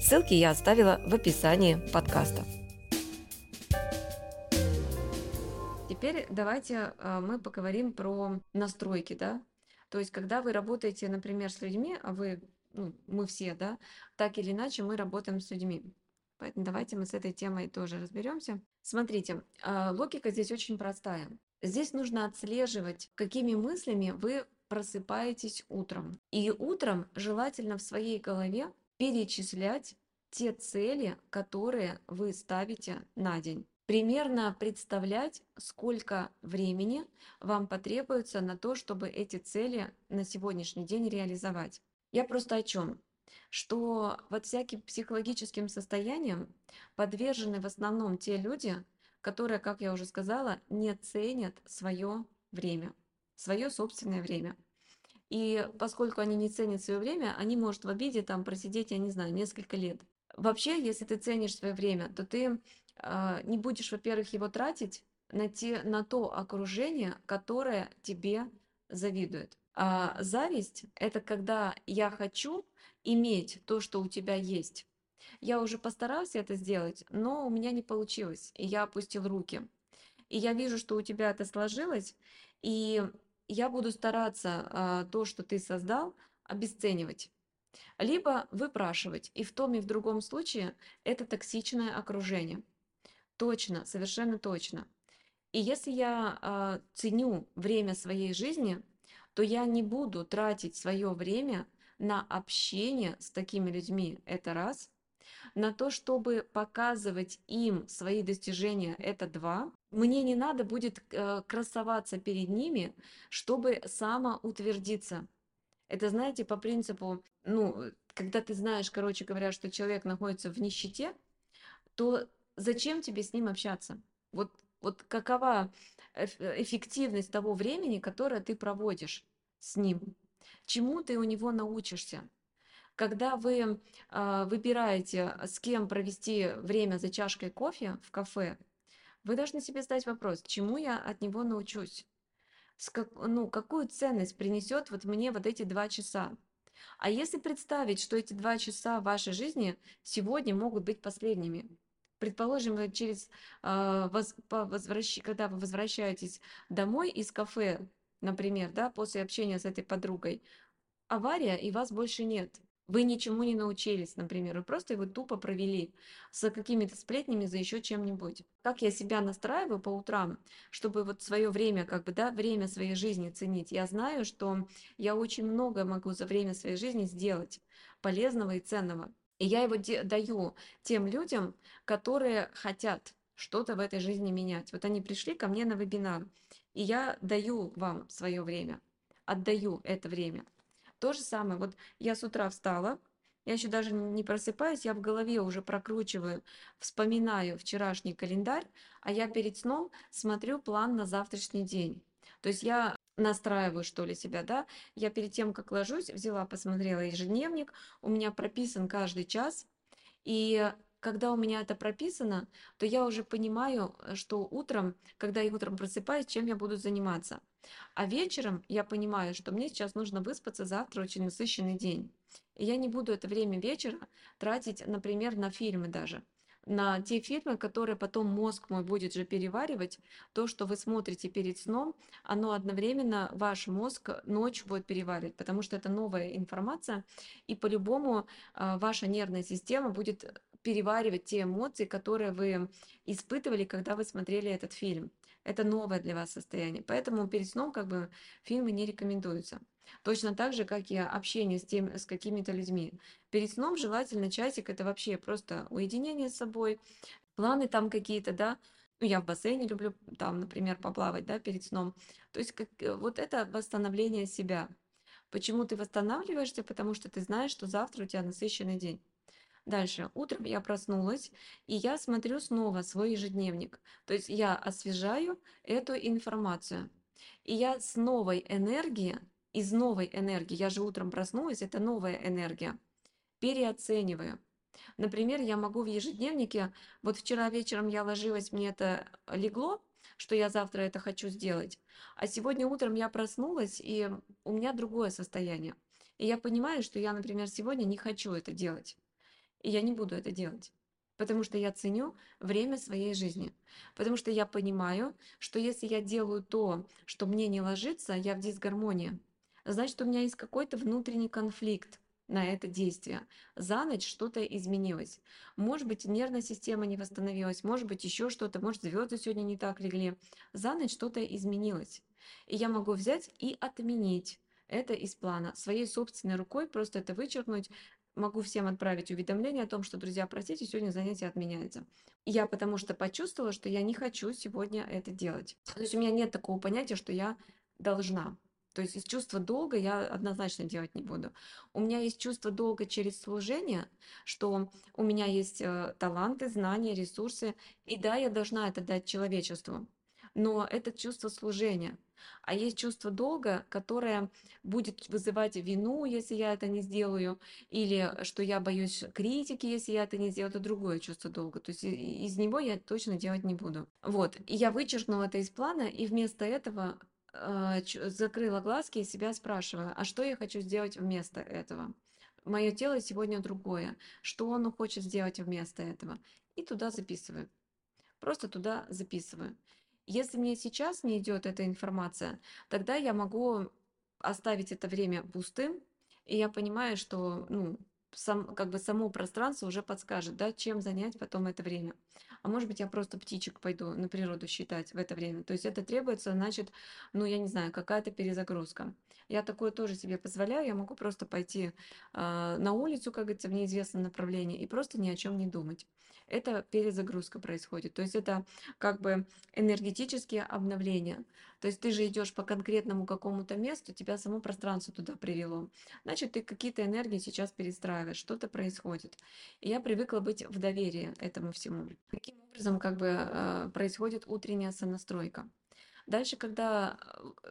Ссылки я оставила в описании подкаста. Теперь давайте э, мы поговорим про настройки, да. То есть, когда вы работаете, например, с людьми, а вы, ну, мы все, да, так или иначе мы работаем с людьми. Поэтому давайте мы с этой темой тоже разберемся. Смотрите, э, логика здесь очень простая. Здесь нужно отслеживать, какими мыслями вы просыпаетесь утром. И утром желательно в своей голове перечислять те цели, которые вы ставите на день. Примерно представлять, сколько времени вам потребуется на то, чтобы эти цели на сегодняшний день реализовать. Я просто о чем? Что вот всяким психологическим состояниям подвержены в основном те люди, которые, как я уже сказала, не ценят свое время, свое собственное время. И поскольку они не ценят свое время, они могут в обиде там просидеть, я не знаю, несколько лет. Вообще, если ты ценишь свое время, то ты э, не будешь, во-первых, его тратить на, те, на то окружение, которое тебе завидует. А зависть – это когда я хочу иметь то, что у тебя есть. Я уже постарался это сделать, но у меня не получилось, и я опустил руки. И я вижу, что у тебя это сложилось, и я буду стараться а, то, что ты создал, обесценивать. Либо выпрашивать. И в том и в другом случае это токсичное окружение. Точно, совершенно точно. И если я а, ценю время своей жизни, то я не буду тратить свое время на общение с такими людьми, это раз. На то, чтобы показывать им свои достижения, это два. Мне не надо будет э, красоваться перед ними, чтобы самоутвердиться. Это, знаете, по принципу, ну, когда ты знаешь, короче говоря, что человек находится в нищете, то зачем тебе с ним общаться? Вот, вот какова эффективность того времени, которое ты проводишь с ним? Чему ты у него научишься? Когда вы э, выбираете, с кем провести время за чашкой кофе в кафе, вы должны себе задать вопрос, чему я от него научусь? с как, ну, какую ценность принесет вот мне вот эти два часа. А если представить, что эти два часа вашей жизни сегодня могут быть последними, предположим, через, э, воз, возвращ... когда вы возвращаетесь домой из кафе, например, да, после общения с этой подругой, авария, и вас больше нет. Вы ничему не научились, например, вы просто его тупо провели с какими-то сплетнями за еще чем-нибудь. Как я себя настраиваю по утрам, чтобы вот свое время, как бы, да, время своей жизни ценить. Я знаю, что я очень много могу за время своей жизни сделать полезного и ценного. И я его даю тем людям, которые хотят что-то в этой жизни менять. Вот они пришли ко мне на вебинар, и я даю вам свое время, отдаю это время. То же самое, вот я с утра встала, я еще даже не просыпаюсь, я в голове уже прокручиваю, вспоминаю вчерашний календарь, а я перед сном смотрю план на завтрашний день. То есть я настраиваю, что ли, себя, да. Я перед тем, как ложусь, взяла, посмотрела ежедневник, у меня прописан каждый час, и когда у меня это прописано, то я уже понимаю, э, что утром, когда я утром просыпаюсь, чем я буду заниматься. А вечером я понимаю, что мне сейчас нужно выспаться, завтра очень насыщенный день. И я не буду это время вечера тратить, например, на фильмы даже на те фильмы, которые потом мозг мой будет же переваривать. То, что вы смотрите перед сном, оно одновременно ваш мозг ночью будет переваривать, потому что это новая информация, и по-любому э, ваша нервная система будет переваривать те эмоции, которые вы испытывали, когда вы смотрели этот фильм. Это новое для вас состояние. Поэтому перед сном как бы фильмы не рекомендуются. Точно так же, как и общение с, тем, с какими-то людьми. Перед сном желательно часик, это вообще просто уединение с собой, планы там какие-то, да, ну, я в бассейне люблю там, например, поплавать, да, перед сном. То есть как, э, вот это восстановление себя. Почему ты восстанавливаешься? Потому что ты знаешь, что завтра у тебя насыщенный день. Дальше. Утром я проснулась, и я смотрю снова свой ежедневник. То есть я освежаю эту информацию. И я с новой энергией, из новой энергии, я же утром проснулась, это новая энергия, переоцениваю. Например, я могу в ежедневнике, вот вчера вечером я ложилась, мне это легло, что я завтра это хочу сделать, а сегодня утром я проснулась, и у меня другое состояние. И я понимаю, что я, например, сегодня не хочу это делать. И я не буду это делать. Потому что я ценю время своей жизни. Потому что я понимаю, что если я делаю то, что мне не ложится, я в дисгармонии. Значит, у меня есть какой-то внутренний конфликт на это действие. За ночь что-то изменилось. Может быть, нервная система не восстановилась, может быть, еще что-то, может, звезды сегодня не так легли. За ночь что-то изменилось. И я могу взять и отменить это из плана. Своей собственной рукой просто это вычеркнуть, могу всем отправить уведомление о том, что, друзья, простите, сегодня занятие отменяется. Я потому что почувствовала, что я не хочу сегодня это делать. То есть у меня нет такого понятия, что я должна. То есть из чувства долга я однозначно делать не буду. У меня есть чувство долга через служение, что у меня есть э, таланты, знания, ресурсы, и да, я должна это дать человечеству. Но это чувство служения – а есть чувство долга, которое будет вызывать вину, если я это не сделаю, или что я боюсь критики, если я это не сделаю, это другое чувство долга. То есть из него я точно делать не буду. Вот, и я вычеркнула это из плана, и вместо этого э, закрыла глазки и себя спрашиваю, а что я хочу сделать вместо этого? Мое тело сегодня другое. Что оно хочет сделать вместо этого? И туда записываю. Просто туда записываю. Если мне сейчас не идет эта информация, тогда я могу оставить это время пустым, и я понимаю, что ну, сам, как бы само пространство уже подскажет, да, чем занять потом это время. А может быть, я просто птичек пойду на природу считать в это время. То есть это требуется, значит, ну, я не знаю, какая-то перезагрузка. Я такое тоже себе позволяю, я могу просто пойти э, на улицу, как говорится, в неизвестном направлении и просто ни о чем не думать это перезагрузка происходит. То есть это как бы энергетические обновления. То есть ты же идешь по конкретному какому-то месту, тебя само пространство туда привело. Значит, ты какие-то энергии сейчас перестраиваешь, что-то происходит. И я привыкла быть в доверии этому всему. Таким образом, как бы э, происходит утренняя сонастройка. Дальше, когда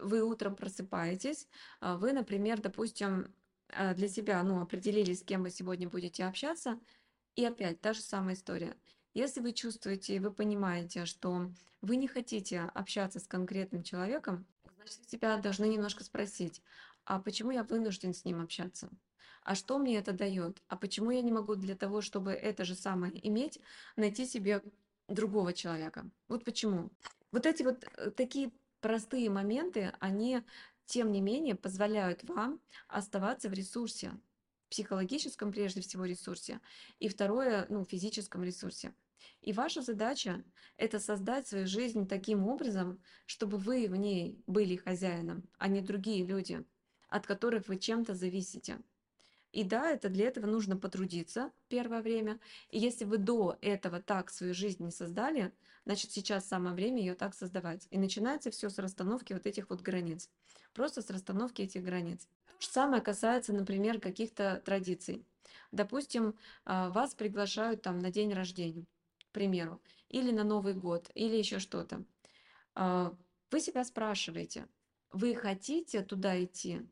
вы утром просыпаетесь, э, вы, например, допустим, э, для себя ну, определились, с кем вы сегодня будете общаться, и опять та же самая история. Если вы чувствуете и вы понимаете, что вы не хотите общаться с конкретным человеком, значит, себя должны немножко спросить, а почему я вынужден с ним общаться? А что мне это дает? А почему я не могу для того, чтобы это же самое иметь, найти себе другого человека? Вот почему. Вот эти вот э, такие простые моменты, они, тем не менее, позволяют вам оставаться в ресурсе, психологическом, прежде всего, ресурсе, и второе, ну, физическом ресурсе. И ваша задача – это создать свою жизнь таким образом, чтобы вы в ней были хозяином, а не другие люди, от которых вы чем-то зависите. И да, это для этого нужно потрудиться первое время. И если вы до этого так свою жизнь не создали, значит сейчас самое время ее так создавать. И начинается все с расстановки вот этих вот границ. Просто с расстановки этих границ. То же самое касается, например, каких-то традиций. Допустим, а, вас приглашают там на день рождения, к примеру, или на Новый год, или еще что-то. А, вы себя спрашиваете, вы хотите туда идти,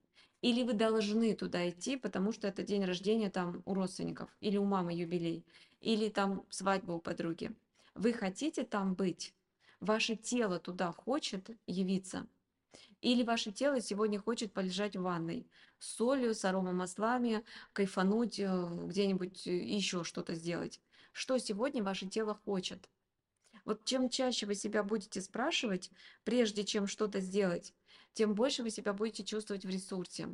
или вы должны туда идти, потому что это день рождения там у родственников, или у мамы юбилей, или там свадьба у подруги. Вы хотите там быть? Ваше тело туда хочет явиться? Или ваше тело сегодня хочет полежать в ванной с солью, с аромамаслами, кайфануть, э, где-нибудь э, еще что-то сделать. Что сегодня ваше тело хочет? Вот чем чаще вы себя будете спрашивать, прежде чем что-то сделать, тем больше вы себя будете чувствовать в ресурсе.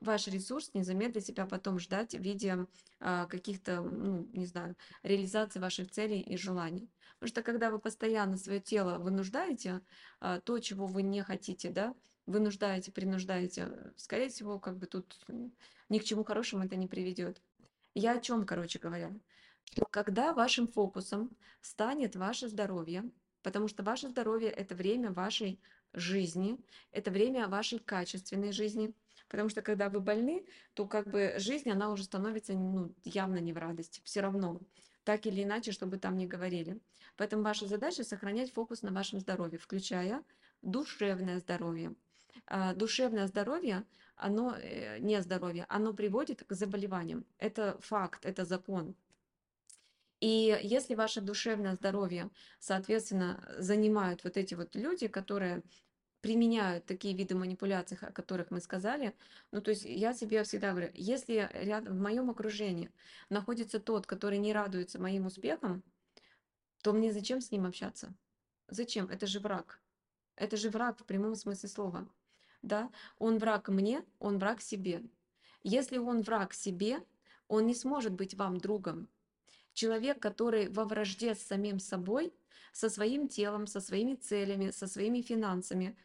Ваш ресурс не замедлит себя потом ждать в виде а, каких-то, ну, не знаю, реализации ваших целей и желаний. Потому что когда вы постоянно свое тело вынуждаете, а, то, чего вы не хотите, да, вынуждаете, принуждаете, скорее всего, как бы тут ни к чему хорошему это не приведет. Я о чем, короче говоря? Когда вашим фокусом станет ваше здоровье, потому что ваше здоровье – это время вашей жизни, это время вашей качественной жизни, Потому что когда вы больны, то как бы жизнь, она уже становится ну, явно не в радости. Все равно, так или иначе, чтобы там не говорили. Поэтому ваша задача сохранять фокус на вашем здоровье, включая душевное здоровье. А, душевное здоровье, оно э, не здоровье, оно приводит к заболеваниям. Это факт, это закон. И если ваше душевное здоровье, соответственно, занимают вот эти вот люди, которые применяют такие виды манипуляций, о которых мы сказали, ну, то есть я себе всегда говорю, если рядом в моем окружении находится тот, который не радуется моим успехам, то мне зачем с ним общаться? Зачем? Это же враг. Это же враг в прямом смысле слова. Да? Он враг мне, он враг себе. Если он враг себе, он не сможет быть вам другом. Человек, который во вражде с самим собой, со своим телом, со своими целями, со своими финансами,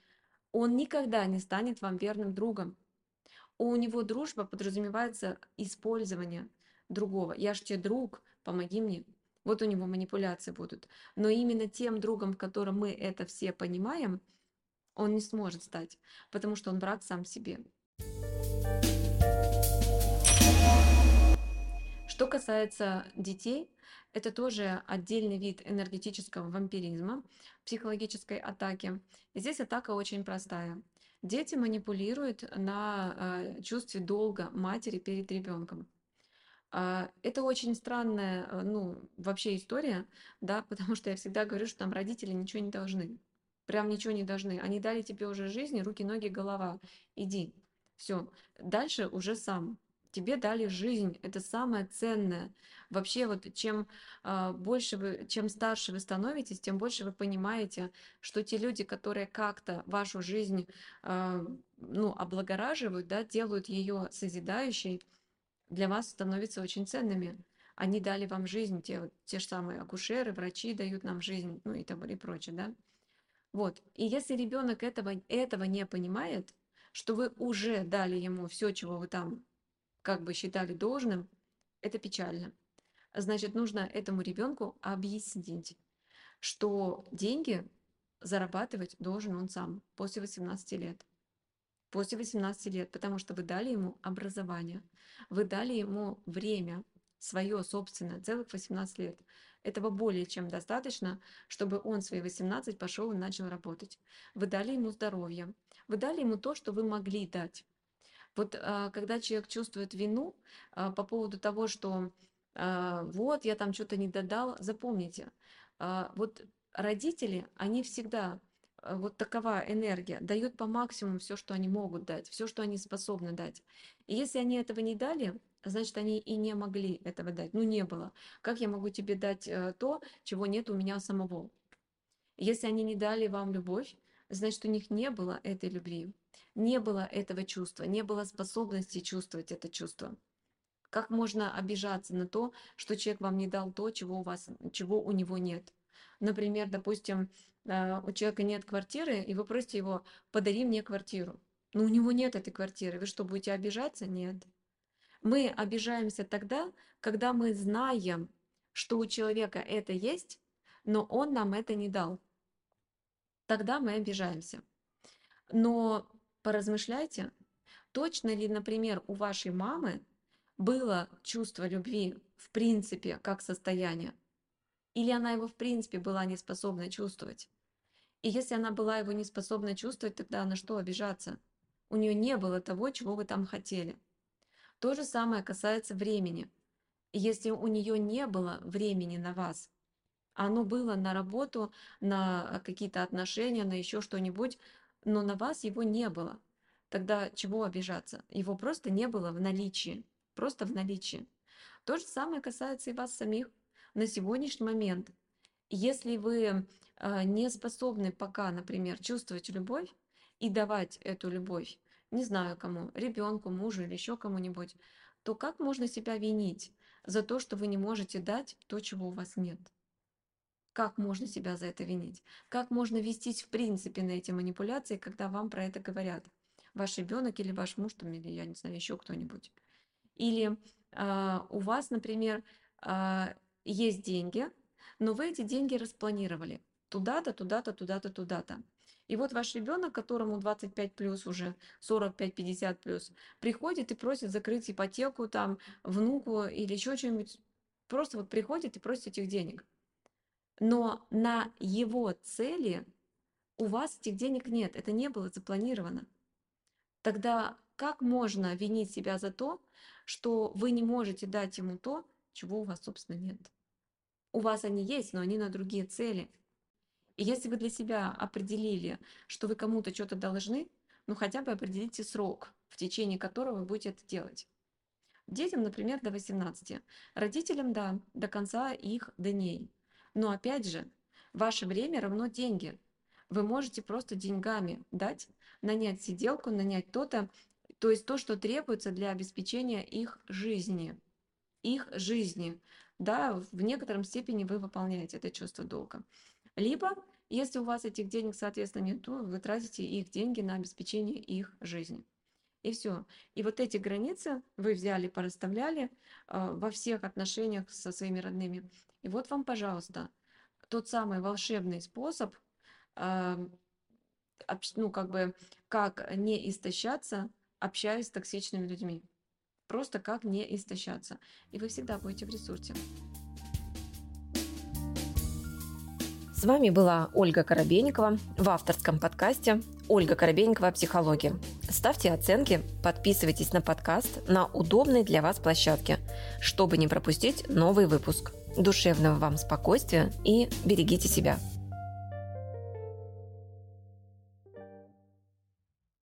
он никогда не станет вам верным другом. У него дружба подразумевается использование другого. Я ж тебе друг, помоги мне. Вот у него манипуляции будут. Но именно тем другом, в котором мы это все понимаем, он не сможет стать, потому что он враг сам себе. Что касается детей, это тоже отдельный вид энергетического вампиризма, психологической атаки. здесь атака очень простая. Дети манипулируют на э, чувстве долга матери перед ребенком. А, это очень странная, э, ну, вообще история, да, потому что я всегда говорю, что там родители ничего не должны. Прям ничего не должны. Они дали тебе уже жизнь, руки, ноги, голова. Иди. Все. Дальше уже сам. Тебе дали жизнь. Это самое ценное. Вообще, вот чем э, больше вы, чем старше вы становитесь, тем больше вы понимаете, что те люди, которые как-то вашу жизнь э, ну, облагораживают, да, делают ее созидающей, для вас становятся очень ценными. Они дали вам жизнь, те, те же самые акушеры, врачи дают нам жизнь, ну и, там, и прочее, да. Вот. И если ребенок этого, этого не понимает, что вы уже дали ему все, чего вы там как бы считали должным, это печально. Значит, нужно этому ребенку объяснить, что деньги зарабатывать должен он сам после 18 лет после 18 лет, потому что вы дали ему образование, вы дали ему время, свое собственное, целых 18 лет. Этого более чем достаточно, чтобы он свои 18 пошел и начал работать. Вы дали ему здоровье, вы дали ему то, что вы могли дать. Вот а, когда человек чувствует вину а, по поводу того, что а, вот я там что-то не додал, запомните, вот родители, они всегда вот такова энергия, дают по максимуму все, что они могут дать, все, что они способны дать. И если они этого не дали, значит, они и не могли этого дать. Ну, не было. Как я могу тебе дать э, то, чего нет у меня самого? Если они не дали вам любовь, значит, у них не было этой любви, не было этого чувства, не было способности чувствовать это чувство. Как можно обижаться на то, что человек вам не дал то, чего у вас, чего у него нет? Например, допустим, а, у человека нет квартиры, и вы просите его, подари мне квартиру. Но у него нет этой квартиры. Вы что, будете обижаться? Нет. Мы обижаемся тогда, когда мы знаем, что у человека это есть, но он нам это не дал. Тогда мы обижаемся. Но поразмышляйте, точно ли, например, у вашей мамы было чувство любви в принципе как состояние? Или она его в принципе была не способна чувствовать? И если она была его не способна чувствовать, тогда на что обижаться? У нее не было того, чего вы там хотели. То же самое касается времени. Если у нее не было времени на вас, оно было на работу, на какие-то отношения, на еще что-нибудь, но на вас его не было. Тогда чего обижаться? Его просто не было в наличии. Просто в наличии. То же самое касается и вас самих на сегодняшний момент. Если вы э, не способны пока, например, чувствовать любовь и давать эту любовь, не знаю кому, ребенку, мужу или еще кому-нибудь, то как можно себя винить за то, что вы не можете дать то, чего у вас нет? Как можно себя за это винить? Как можно вестись в принципе на эти манипуляции, когда вам про это говорят? Ваш ребенок или ваш муж, там, или я не знаю, еще кто-нибудь. Или э, у вас, например, э, есть деньги, но вы эти деньги распланировали туда-то, туда-то, туда-то, туда-то. И вот ваш ребенок, которому 25 плюс уже, 45-50 плюс, приходит и просит закрыть ипотеку там внуку или еще что-нибудь. Просто вот приходит и просит этих денег. Но на его цели у вас этих денег нет, это не было запланировано. Тогда как можно винить себя за то, что вы не можете дать ему то, чего у вас, собственно, нет? У вас они есть, но они на другие цели. И если вы для себя определили, что вы кому-то что-то должны, ну хотя бы определите срок, в течение которого вы будете это делать. Детям, например, до 18. Родителям, да, до конца их дней. Но опять же, ваше время равно деньги. Вы можете просто деньгами дать, нанять сиделку, нанять то-то, то есть то, что требуется для обеспечения их жизни. Их жизни. Да, в некотором степени вы выполняете это чувство долга. Либо, если у вас этих денег, соответственно, нет, то вы тратите их деньги на обеспечение их жизни. И все. И вот эти границы вы взяли, порасставляли э, во всех отношениях со своими родными. И вот вам, пожалуйста, тот самый волшебный способ, э, ну, как бы, как не истощаться, общаясь с токсичными людьми. Просто как не истощаться. И вы всегда будете в ресурсе. С вами была Ольга Коробейникова в авторском подкасте «Ольга Коробейникова. Психология». Ставьте оценки, подписывайтесь на подкаст на удобной для вас площадке, чтобы не пропустить новый выпуск. Душевного вам спокойствия и берегите себя.